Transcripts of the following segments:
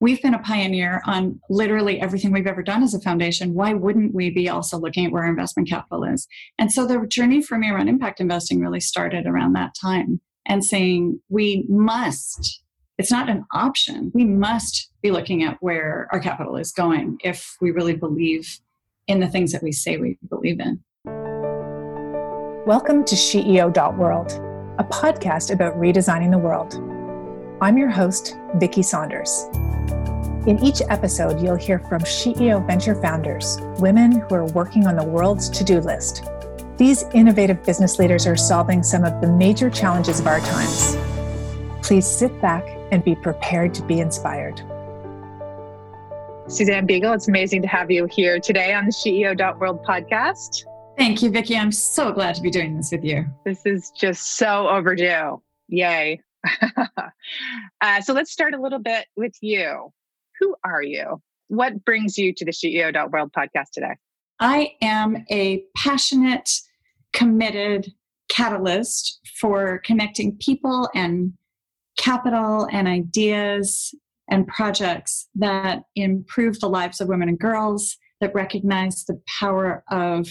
we've been a pioneer on literally everything we've ever done as a foundation. Why wouldn't we be also looking at where our investment capital is? And so the journey for me around impact investing really started around that time and saying we must, it's not an option, we must be looking at where our capital is going if we really believe in the things that we say we believe in. Welcome to SheEO.world, a podcast about redesigning the world. I'm your host, Vicki Saunders. In each episode, you'll hear from SheEO venture founders, women who are working on the world's to do list. These innovative business leaders are solving some of the major challenges of our times. Please sit back and be prepared to be inspired. Suzanne Biegel, it's amazing to have you here today on the SheEO.world podcast. Thank you, Vicki. I'm so glad to be doing this with you. This is just so overdue. Yay. uh, so let's start a little bit with you who are you? What brings you to the SheEO.world podcast today? I am a passionate, committed catalyst for connecting people and capital and ideas and projects that improve the lives of women and girls, that recognize the power of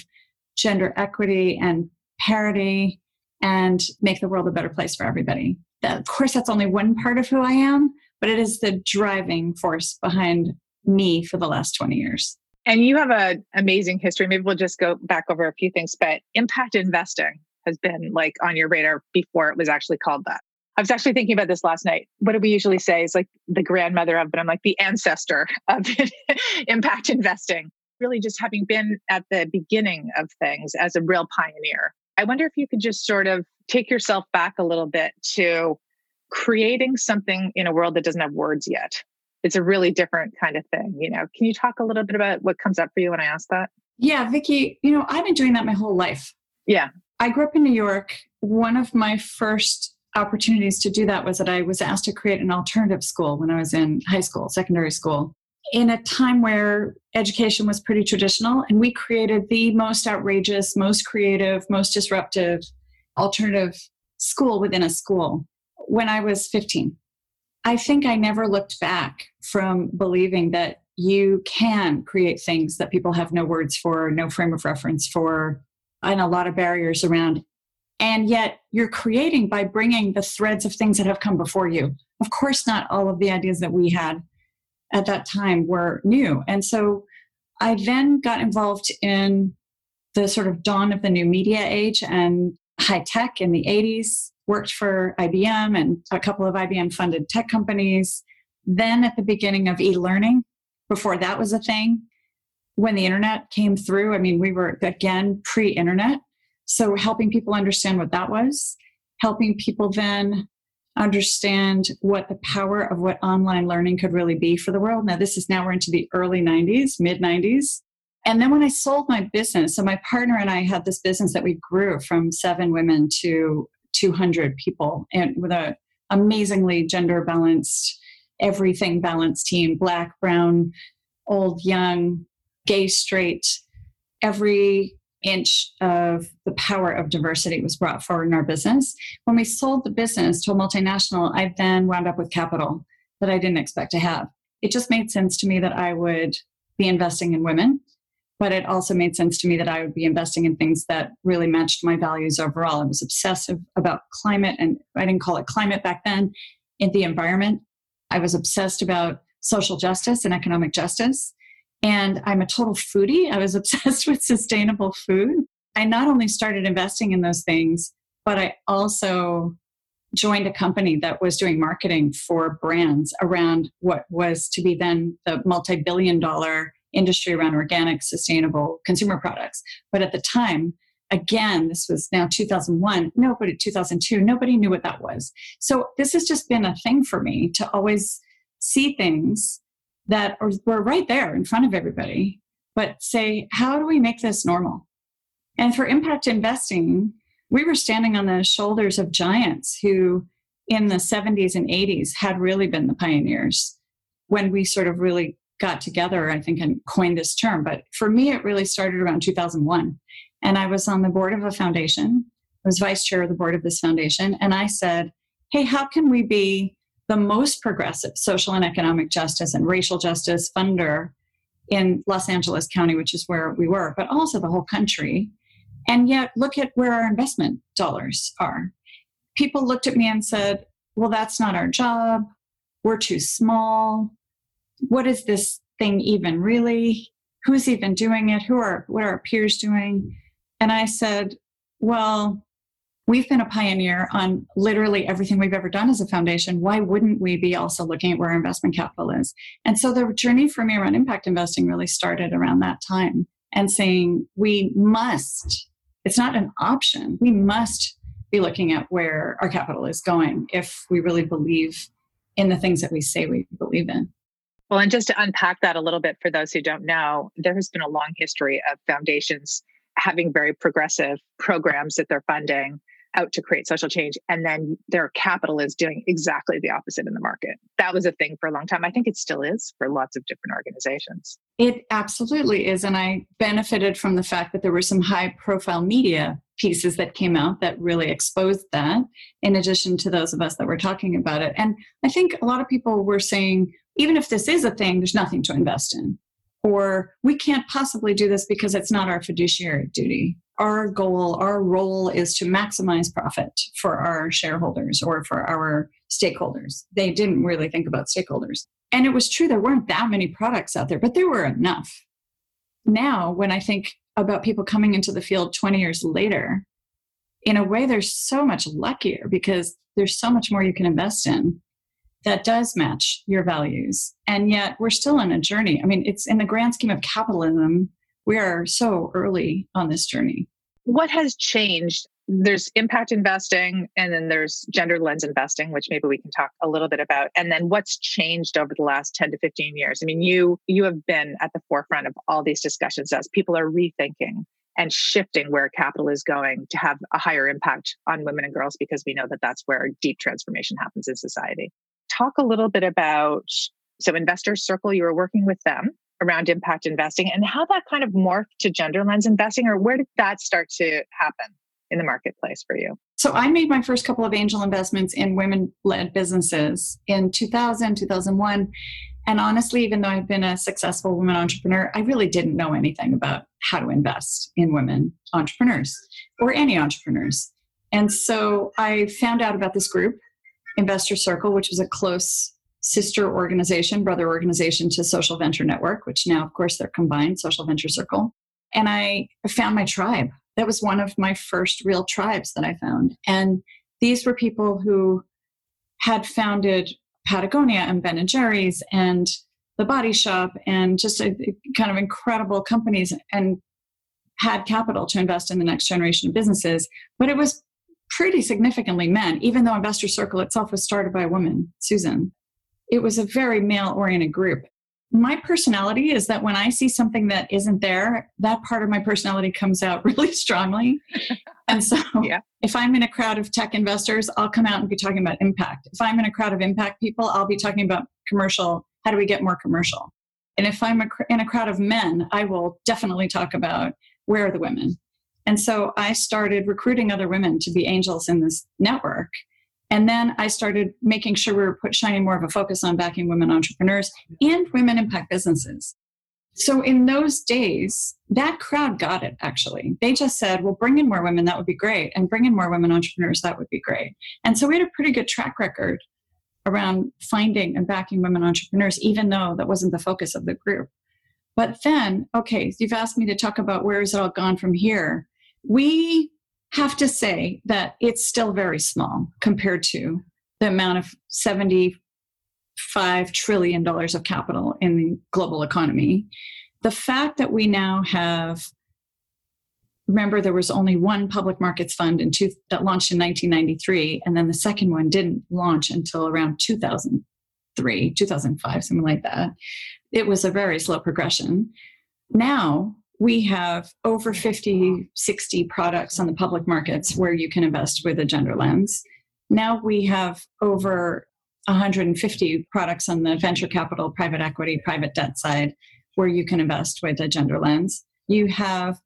gender equity and parity, and make the world a better place for everybody. Of course, that's only one part of who I am, but it is the driving force behind me for the last 20 years. And you have an amazing history. Maybe we'll just go back over a few things, but impact investing has been like on your radar before it was actually called that. I was actually thinking about this last night. What do we usually say is like the grandmother of, but I'm like the ancestor of impact investing. Really, just having been at the beginning of things as a real pioneer. I wonder if you could just sort of take yourself back a little bit to creating something in a world that doesn't have words yet. It's a really different kind of thing. You know, can you talk a little bit about what comes up for you when I ask that? Yeah, Vicki, you know, I've been doing that my whole life. Yeah. I grew up in New York. One of my first opportunities to do that was that I was asked to create an alternative school when I was in high school, secondary school, in a time where education was pretty traditional. And we created the most outrageous, most creative, most disruptive alternative school within a school when I was 15. I think I never looked back from believing that you can create things that people have no words for, no frame of reference for, and a lot of barriers around. And yet you're creating by bringing the threads of things that have come before you. Of course, not all of the ideas that we had at that time were new. And so I then got involved in the sort of dawn of the new media age and high tech in the 80s worked for IBM and a couple of IBM funded tech companies. Then at the beginning of e learning, before that was a thing, when the internet came through, I mean, we were again pre internet. So helping people understand what that was, helping people then understand what the power of what online learning could really be for the world. Now, this is now we're into the early 90s, mid 90s. And then when I sold my business, so my partner and I had this business that we grew from seven women to 200 people and with a amazingly gender balanced everything balanced team black brown old young gay straight every inch of the power of diversity was brought forward in our business when we sold the business to a multinational i then wound up with capital that i didn't expect to have it just made sense to me that i would be investing in women but it also made sense to me that I would be investing in things that really matched my values overall. I was obsessive about climate, and I didn't call it climate back then, in the environment. I was obsessed about social justice and economic justice. And I'm a total foodie. I was obsessed with sustainable food. I not only started investing in those things, but I also joined a company that was doing marketing for brands around what was to be then the multi billion dollar industry around organic, sustainable consumer products. But at the time, again, this was now 2001, nobody, 2002, nobody knew what that was. So this has just been a thing for me to always see things that are, were right there in front of everybody, but say, how do we make this normal? And for impact investing, we were standing on the shoulders of giants who in the 70s and 80s had really been the pioneers when we sort of really got together, I think, and coined this term. But for me, it really started around 2001. And I was on the board of a foundation, I was vice chair of the board of this foundation. And I said, hey, how can we be the most progressive social and economic justice and racial justice funder in Los Angeles County, which is where we were, but also the whole country. And yet, look at where our investment dollars are. People looked at me and said, Well, that's not our job. We're too small. What is this thing even really? Who's even doing it? Who are what are our peers doing? And I said, Well, we've been a pioneer on literally everything we've ever done as a foundation. Why wouldn't we be also looking at where our investment capital is? And so the journey for me around impact investing really started around that time and saying we must, it's not an option, we must be looking at where our capital is going if we really believe in the things that we say we believe in. Well, and just to unpack that a little bit for those who don't know, there has been a long history of foundations having very progressive programs that they're funding out to create social change and then their capital is doing exactly the opposite in the market. That was a thing for a long time. I think it still is for lots of different organizations. It absolutely is and i benefited from the fact that there were some high profile media pieces that came out that really exposed that in addition to those of us that were talking about it. And i think a lot of people were saying even if this is a thing there's nothing to invest in or we can't possibly do this because it's not our fiduciary duty our goal, our role is to maximize profit for our shareholders or for our stakeholders. They didn't really think about stakeholders. And it was true, there weren't that many products out there, but there were enough. Now, when I think about people coming into the field 20 years later, in a way, they're so much luckier because there's so much more you can invest in that does match your values. And yet, we're still on a journey. I mean, it's in the grand scheme of capitalism, we are so early on this journey. What has changed? There's impact investing and then there's gender lens investing, which maybe we can talk a little bit about. And then what's changed over the last 10 to 15 years? I mean, you you have been at the forefront of all these discussions as people are rethinking and shifting where capital is going to have a higher impact on women and girls because we know that that's where deep transformation happens in society. Talk a little bit about so investors circle you were working with them around impact investing and how that kind of morphed to gender lens investing or where did that start to happen in the marketplace for you? So I made my first couple of angel investments in women led businesses in 2000, 2001. And honestly, even though I've been a successful woman entrepreneur, I really didn't know anything about how to invest in women entrepreneurs or any entrepreneurs. And so I found out about this group, Investor Circle, which was a close sister organization, brother organization to Social Venture Network, which now, of course, they're combined, Social Venture Circle. And I found my tribe. That was one of my first real tribes that I found. And these were people who had founded Patagonia and Ben and Jerry's and the Body Shop and just a, kind of incredible companies and had capital to invest in the next generation of businesses. But it was pretty significantly men, even though Investor Circle itself was started by a woman, Susan it was a very male oriented group. My personality is that when I see something that isn't there, that part of my personality comes out really strongly. And so yeah. if I'm in a crowd of tech investors, I'll come out and be talking about impact. If I'm in a crowd of impact people, I'll be talking about commercial. How do we get more commercial? And if I'm in a crowd of men, I will definitely talk about where are the women. And so I started recruiting other women to be angels in this network. And then I started making sure we were put, shining more of a focus on backing women entrepreneurs and women impact businesses. So in those days, that crowd got it actually. They just said, well, bring in more women, that would be great. And bring in more women entrepreneurs, that would be great. And so we had a pretty good track record around finding and backing women entrepreneurs, even though that wasn't the focus of the group. But then, okay, you've asked me to talk about where has it all gone from here. We have to say that it's still very small compared to the amount of 75 trillion dollars of capital in the global economy. The fact that we now have remember there was only one public markets fund in two, that launched in 1993 and then the second one didn't launch until around 2003 2005 something like that it was a very slow progression now we have over 50, 60 products on the public markets where you can invest with a gender lens. Now we have over 150 products on the venture capital, private equity, private debt side where you can invest with a gender lens. You have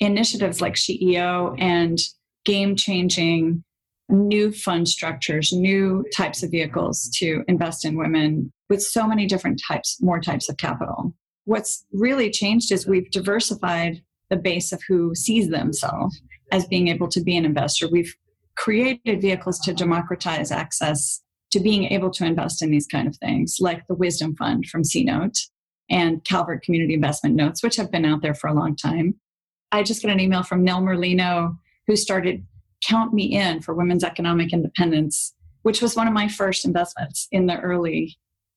initiatives like SheEO and game changing new fund structures, new types of vehicles to invest in women with so many different types, more types of capital. What's really changed is we've diversified the base of who sees themselves as being able to be an investor. We've created vehicles to democratize access to being able to invest in these kind of things, like the Wisdom Fund from CNote and Calvert Community Investment Notes, which have been out there for a long time. I just got an email from Nell Merlino, who started Count Me In for Women's Economic Independence, which was one of my first investments in the early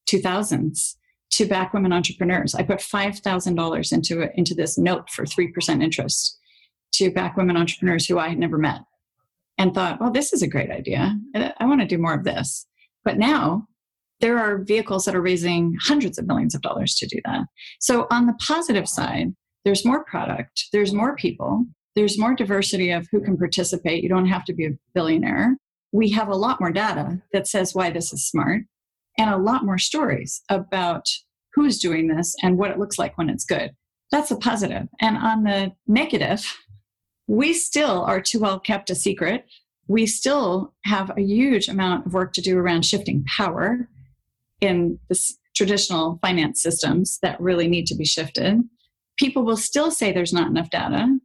2000s to back women entrepreneurs. I put $5,000 into, into this note for 3% interest to back women entrepreneurs who I had never met and thought, well, this is a great idea. I want to do more of this. But now there are vehicles that are raising hundreds of millions of dollars to do that. So, on the positive side, there's more product, there's more people, there's more diversity of who can participate. You don't have to be a billionaire. We have a lot more data that says why this is smart and a lot more stories about who's doing this and what it looks like when it's good. That's a positive. And on the negative, we still are too well kept a secret. We still have a huge amount of work to do around shifting power in this traditional finance systems that really need to be shifted. People will still say there's not enough data.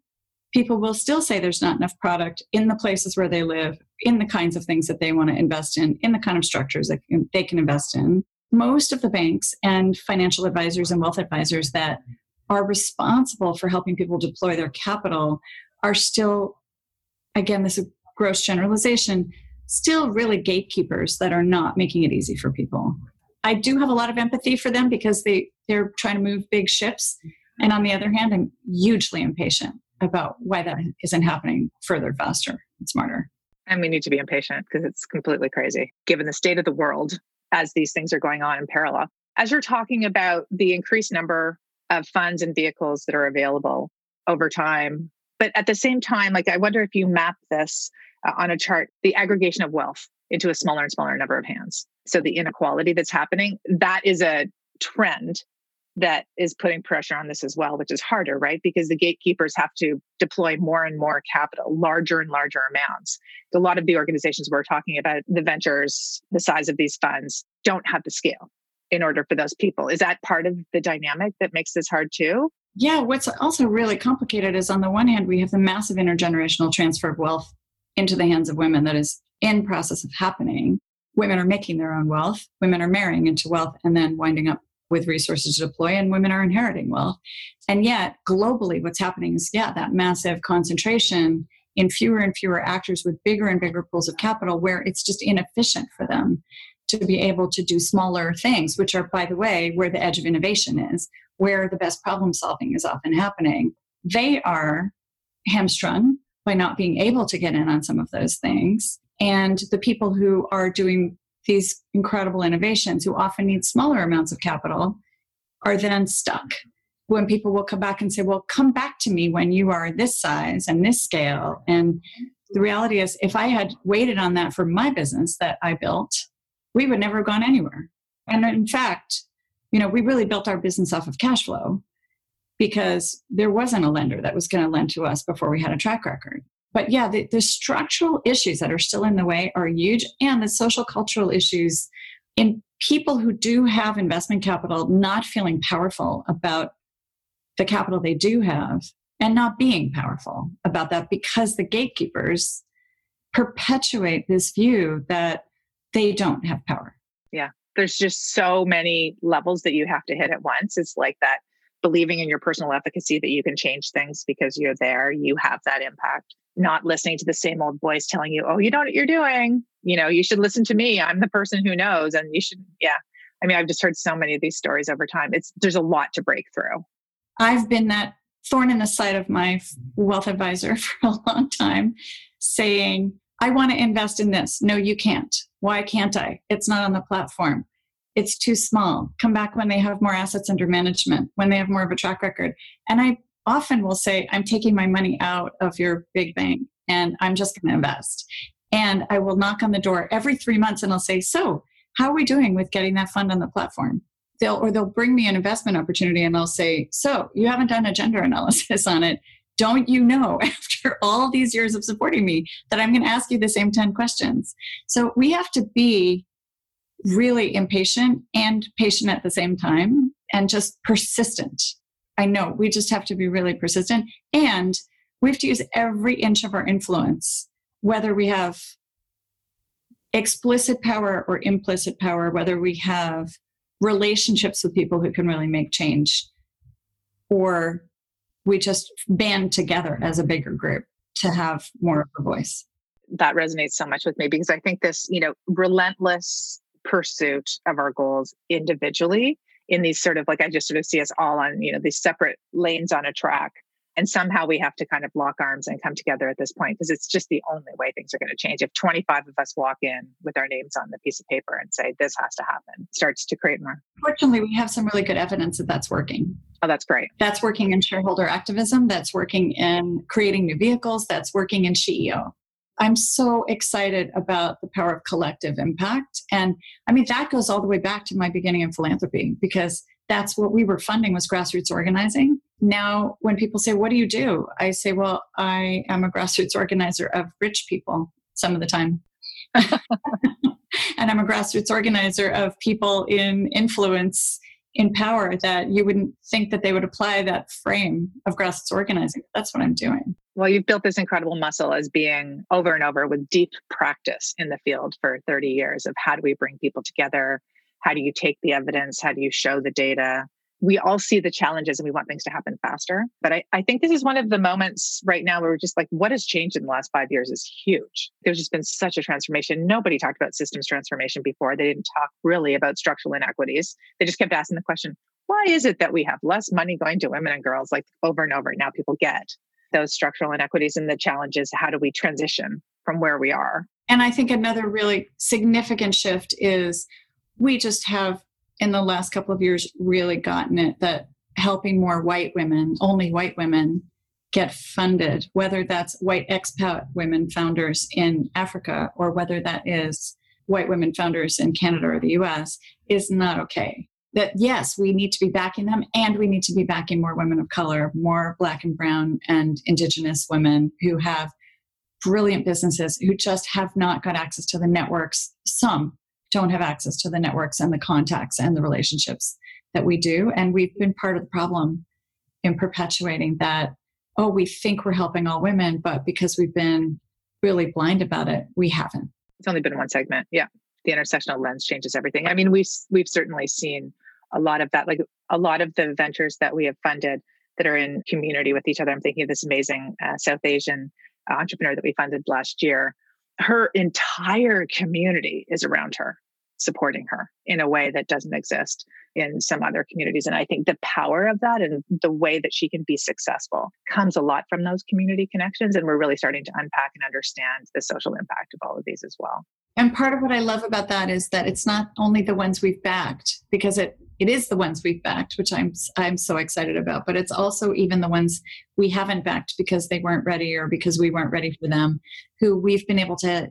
People will still say there's not enough product in the places where they live, in the kinds of things that they want to invest in, in the kind of structures that they can invest in. Most of the banks and financial advisors and wealth advisors that are responsible for helping people deploy their capital are still, again, this is a gross generalization, still really gatekeepers that are not making it easy for people. I do have a lot of empathy for them because they, they're trying to move big ships. And on the other hand, I'm hugely impatient about why that isn't happening further, faster, and smarter. And we need to be impatient because it's completely crazy given the state of the world as these things are going on in parallel. As you're talking about the increased number of funds and vehicles that are available over time, but at the same time, like I wonder if you map this uh, on a chart, the aggregation of wealth into a smaller and smaller number of hands. So the inequality that's happening, that is a trend that is putting pressure on this as well, which is harder, right? Because the gatekeepers have to deploy more and more capital, larger and larger amounts. A lot of the organizations we're talking about, the ventures, the size of these funds, don't have the scale in order for those people. Is that part of the dynamic that makes this hard too? Yeah, what's also really complicated is on the one hand, we have the massive intergenerational transfer of wealth into the hands of women that is in process of happening. Women are making their own wealth, women are marrying into wealth and then winding up with resources to deploy, and women are inheriting wealth. And yet, globally, what's happening is, yeah, that massive concentration in fewer and fewer actors with bigger and bigger pools of capital where it's just inefficient for them to be able to do smaller things, which are, by the way, where the edge of innovation is, where the best problem solving is often happening. They are hamstrung by not being able to get in on some of those things. And the people who are doing these incredible innovations who often need smaller amounts of capital are then stuck. When people will come back and say well come back to me when you are this size and this scale. And the reality is if i had waited on that for my business that i built we would never have gone anywhere. And in fact you know we really built our business off of cash flow because there wasn't a lender that was going to lend to us before we had a track record but yeah, the, the structural issues that are still in the way are huge, and the social cultural issues in people who do have investment capital not feeling powerful about the capital they do have and not being powerful about that because the gatekeepers perpetuate this view that they don't have power. Yeah. There's just so many levels that you have to hit at once. It's like that believing in your personal efficacy that you can change things because you're there, you have that impact not listening to the same old voice telling you, oh, you know what you're doing. You know, you should listen to me. I'm the person who knows. And you should, yeah. I mean, I've just heard so many of these stories over time. It's there's a lot to break through. I've been that thorn in the side of my wealth advisor for a long time, saying, I want to invest in this. No, you can't. Why can't I? It's not on the platform. It's too small. Come back when they have more assets under management, when they have more of a track record. And I often will say, I'm taking my money out of your big bank and I'm just going to invest. And I will knock on the door every three months and I'll say, So, how are we doing with getting that fund on the platform? They'll, or they'll bring me an investment opportunity and they'll say, So, you haven't done a gender analysis on it. don't you know after all these years of supporting me that I'm going to ask you the same 10 questions? So we have to be really impatient and patient at the same time and just persistent. I know we just have to be really persistent and we have to use every inch of our influence, whether we have explicit power or implicit power, whether we have relationships with people who can really make change, or we just band together as a bigger group to have more of a voice. That resonates so much with me because I think this, you know, relentless pursuit of our goals individually in these sort of like I just sort of see us all on, you know, these separate lanes on a track and somehow we have to kind of lock arms and come together at this point because it's just the only way things are going to change. If 25 of us walk in with our names on the piece of paper and say, this has to happen, starts to create more. Fortunately, we have some really good evidence that that's working. Oh, that's great. That's working in shareholder activism. That's working in creating new vehicles. That's working in SheEO. I'm so excited about the power of collective impact. And I mean, that goes all the way back to my beginning in philanthropy because that's what we were funding was grassroots organizing. Now when people say what do you do? I say well i am a grassroots organizer of rich people some of the time. And i'm a grassroots organizer of people in influence in power that you wouldn't think that they would apply that frame of grassroots organizing that's what i'm doing well you've built this incredible muscle as being over and over with deep practice in the field for 30 years of how do we bring people together how do you take the evidence? How do you show the data? We all see the challenges and we want things to happen faster. But I, I think this is one of the moments right now where we're just like, what has changed in the last five years is huge. There's just been such a transformation. Nobody talked about systems transformation before. They didn't talk really about structural inequities. They just kept asking the question, why is it that we have less money going to women and girls like over and over? Now people get those structural inequities and the challenges. How do we transition from where we are? And I think another really significant shift is we just have in the last couple of years really gotten it that helping more white women, only white women, get funded, whether that's white expat women founders in Africa or whether that is white women founders in Canada or the US, is not okay. That yes, we need to be backing them and we need to be backing more women of color, more black and brown and indigenous women who have brilliant businesses who just have not got access to the networks, some don't have access to the networks and the contacts and the relationships that we do. And we've been part of the problem in perpetuating that, oh, we think we're helping all women, but because we've been really blind about it, we haven't. It's only been one segment. Yeah. The intersectional lens changes everything. I mean, we've we've certainly seen a lot of that, like a lot of the ventures that we have funded that are in community with each other. I'm thinking of this amazing uh, South Asian entrepreneur that we funded last year her entire community is around her supporting her in a way that doesn't exist in some other communities. And I think the power of that and the way that she can be successful comes a lot from those community connections. And we're really starting to unpack and understand the social impact of all of these as well. And part of what I love about that is that it's not only the ones we've backed, because it it is the ones we've backed, which I'm I'm so excited about, but it's also even the ones we haven't backed because they weren't ready or because we weren't ready for them, who we've been able to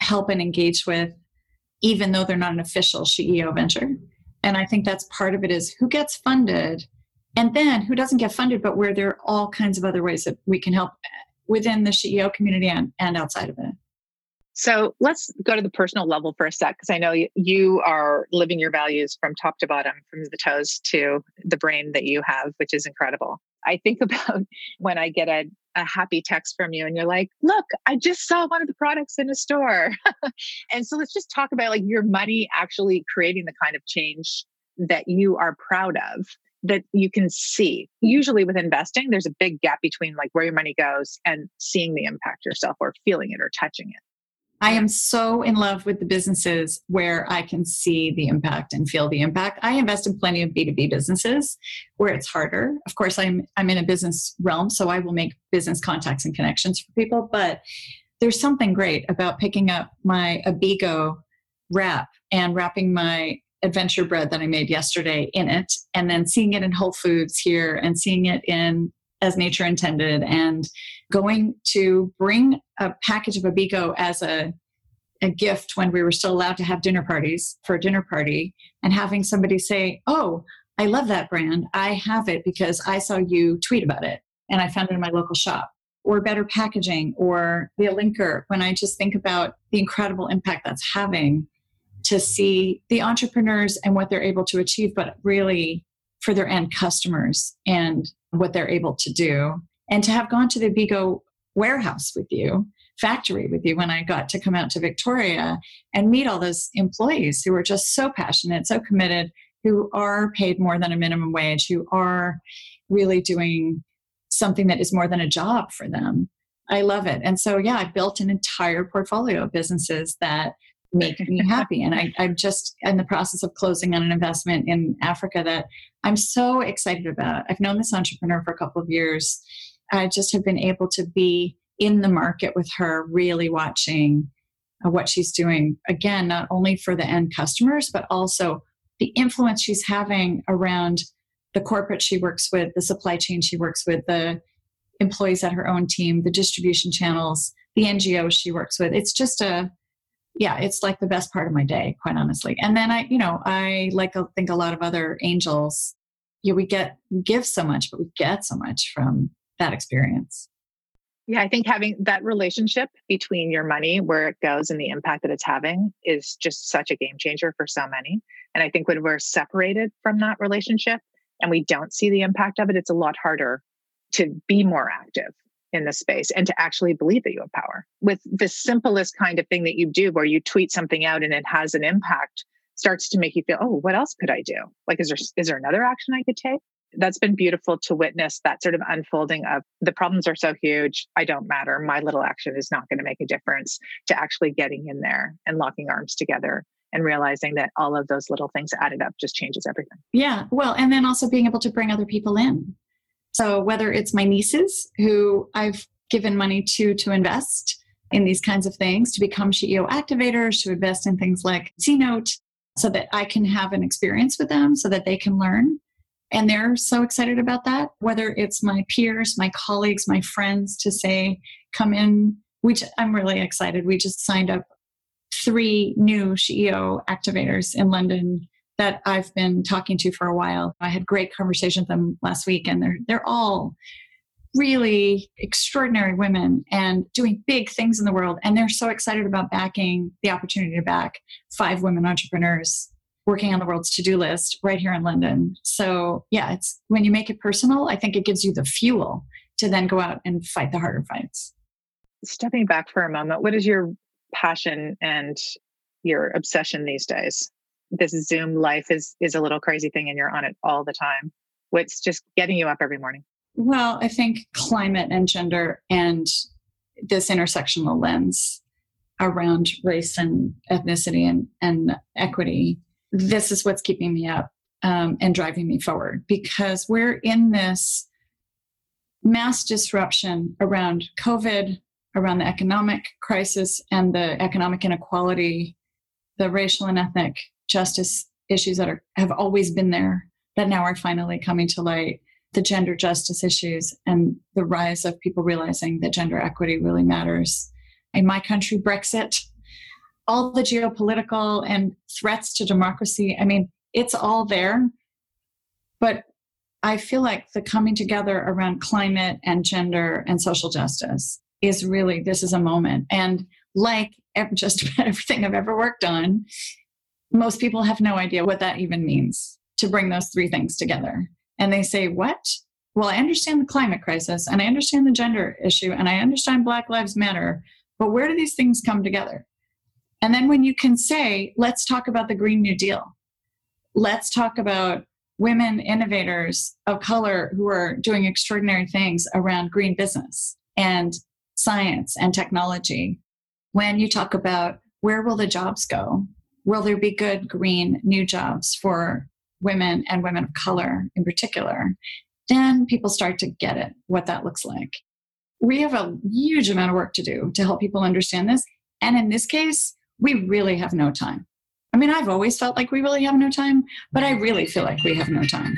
help and engage with, even though they're not an official SheEO venture. And I think that's part of it is who gets funded and then who doesn't get funded, but where there are all kinds of other ways that we can help within the SheEO community and, and outside of it. So let's go to the personal level for a sec, because I know you are living your values from top to bottom, from the toes to the brain that you have, which is incredible. I think about when I get a, a happy text from you and you're like, look, I just saw one of the products in a store. and so let's just talk about like your money actually creating the kind of change that you are proud of that you can see. Usually with investing, there's a big gap between like where your money goes and seeing the impact yourself or feeling it or touching it. I am so in love with the businesses where I can see the impact and feel the impact. I invest in plenty of B2B businesses where it's harder. Of course, I'm I'm in a business realm, so I will make business contacts and connections for people, but there's something great about picking up my Abeego wrap and wrapping my adventure bread that I made yesterday in it and then seeing it in Whole Foods here and seeing it in as nature intended and going to bring a package of Abeego as a a gift when we were still allowed to have dinner parties for a dinner party and having somebody say, "Oh, I love that brand. I have it because I saw you tweet about it." and I found it in my local shop. Or better packaging, or the linker. When I just think about the incredible impact that's having to see the entrepreneurs and what they're able to achieve, but really for their end customers and what they're able to do. And to have gone to the Bego warehouse with you, factory with you, when I got to come out to Victoria and meet all those employees who are just so passionate, so committed, who are paid more than a minimum wage, who are really doing something that is more than a job for them. I love it. And so, yeah, I built an entire portfolio of businesses that make me happy. And I, I'm just in the process of closing on an investment in Africa that I'm so excited about. I've known this entrepreneur for a couple of years. I just have been able to be in the market with her, really watching uh, what she's doing. Again, not only for the end customers, but also the influence she's having around the corporate she works with, the supply chain she works with, the employees at her own team, the distribution channels, the NGOs she works with. It's just a yeah, it's like the best part of my day, quite honestly. And then I, you know, I like I think a lot of other angels, yeah, we get we give so much, but we get so much from that experience. Yeah, I think having that relationship between your money, where it goes, and the impact that it's having is just such a game changer for so many. And I think when we're separated from that relationship and we don't see the impact of it, it's a lot harder to be more active in this space and to actually believe that you have power. With the simplest kind of thing that you do, where you tweet something out and it has an impact, starts to make you feel, oh, what else could I do? Like, is there is there another action I could take? that's been beautiful to witness that sort of unfolding of the problems are so huge. I don't matter. My little action is not going to make a difference to actually getting in there and locking arms together and realizing that all of those little things added up just changes everything. Yeah. Well, and then also being able to bring other people in. So whether it's my nieces who I've given money to to invest in these kinds of things, to become SheEO activators, to invest in things like CNote, so that I can have an experience with them, so that they can learn and they're so excited about that, whether it's my peers, my colleagues, my friends to say, come in. Which I'm really excited. We just signed up three new SheEO activators in London that I've been talking to for a while. I had great conversation with them last week, and they're they're all really extraordinary women and doing big things in the world. And they're so excited about backing the opportunity to back five women entrepreneurs working on the world's to-do list right here in London. So yeah, it's when you make it personal, I think it gives you the fuel to then go out and fight the harder fights. Stepping back for a moment, what is your passion and your obsession these days? This Zoom life is is a little crazy thing and you're on it all the time. What's just getting you up every morning? Well, I think climate and gender and this intersectional lens around race and ethnicity and, and equity this is what's keeping me up um, and driving me forward because we're in this mass disruption around COVID, around the economic crisis and the economic inequality, the racial and ethnic justice issues that are, have always been there that now are finally coming to light, the gender justice issues, and the rise of people realizing that gender equity really matters. In my country, Brexit, all the geopolitical and threats to democracy. I mean, it's all there. But I feel like the coming together around climate and gender and social justice is really, this is a moment. And like just about everything I've ever worked on, most people have no idea what that even means to bring those three things together. And they say, What? Well, I understand the climate crisis and I understand the gender issue and I understand Black Lives Matter, but where do these things come together? And then when you can say, let's talk about the Green New Deal, let's talk about women innovators of color who are doing extraordinary things around green business and science and technology. When you talk about where will the jobs go? Will there be good green new jobs for women and women of color in particular? Then people start to get it, what that looks like. We have a huge amount of work to do to help people understand this. And in this case, we really have no time. I mean, I've always felt like we really have no time, but I really feel like we have no time.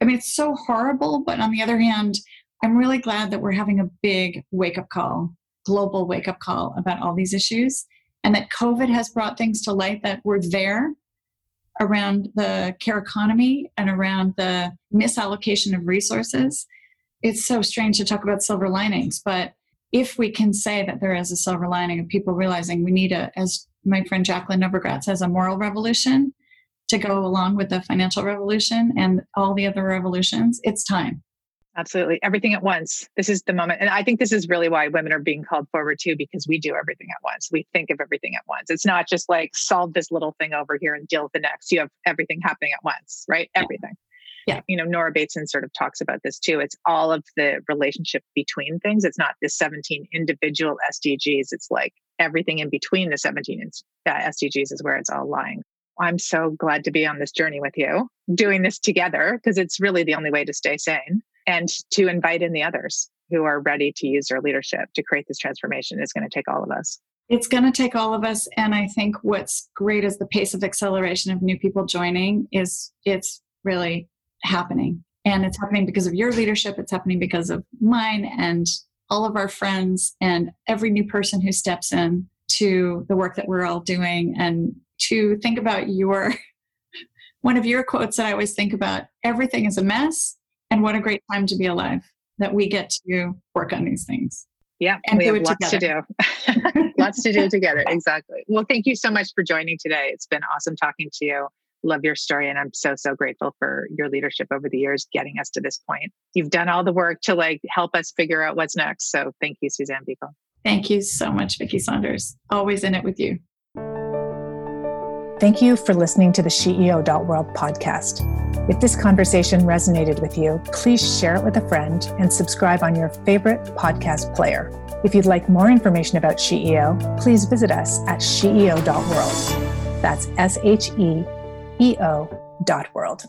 I mean, it's so horrible, but on the other hand, I'm really glad that we're having a big wake up call, global wake up call about all these issues, and that COVID has brought things to light that were there around the care economy and around the misallocation of resources. it's so strange to talk about silver linings, but if we can say that there is a silver lining of people realizing we need a, as my friend Jacqueline Novogratz says, a moral revolution to go along with the financial revolution and all the other revolutions, it's time. Absolutely. Everything at once. This is the moment. And I think this is really why women are being called forward too, because we do everything at once. We think of everything at once. It's not just like solve this little thing over here and deal with the next. You have everything happening at once, right? Everything. Yeah. You know, Nora Bateson sort of talks about this too. It's all of the relationship between things. It's not the 17 individual SDGs. It's like everything in between the 17 uh, SDGs is where it's all lying. I'm so glad to be on this journey with you, doing this together, because it's really the only way to stay sane and to invite in the others who are ready to use their leadership to create this transformation is going to take all of us. It's going to take all of us. And I think what's great is the pace of acceleration of new people joining is it's really happening. And it's happening because of your leadership. It's happening because of mine and all of our friends and every new person who steps in to the work that we're all doing and to think about your one of your quotes that I always think about everything is a mess and what a great time to be alive that we get to work on these things. Yeah, and we have lots together. to do. lots to do together. Exactly. Well, thank you so much for joining today. It's been awesome talking to you. Love your story. And I'm so, so grateful for your leadership over the years, getting us to this point. You've done all the work to like help us figure out what's next. So thank you, Suzanne Biegel. Thank you so much, Vicki Saunders. Always in it with you. Thank you for listening to the SheEO.world podcast. If this conversation resonated with you, please share it with a friend and subscribe on your favorite podcast player. If you'd like more information about SheEO, please visit us at SheEO.world. That's S H E E O dot world.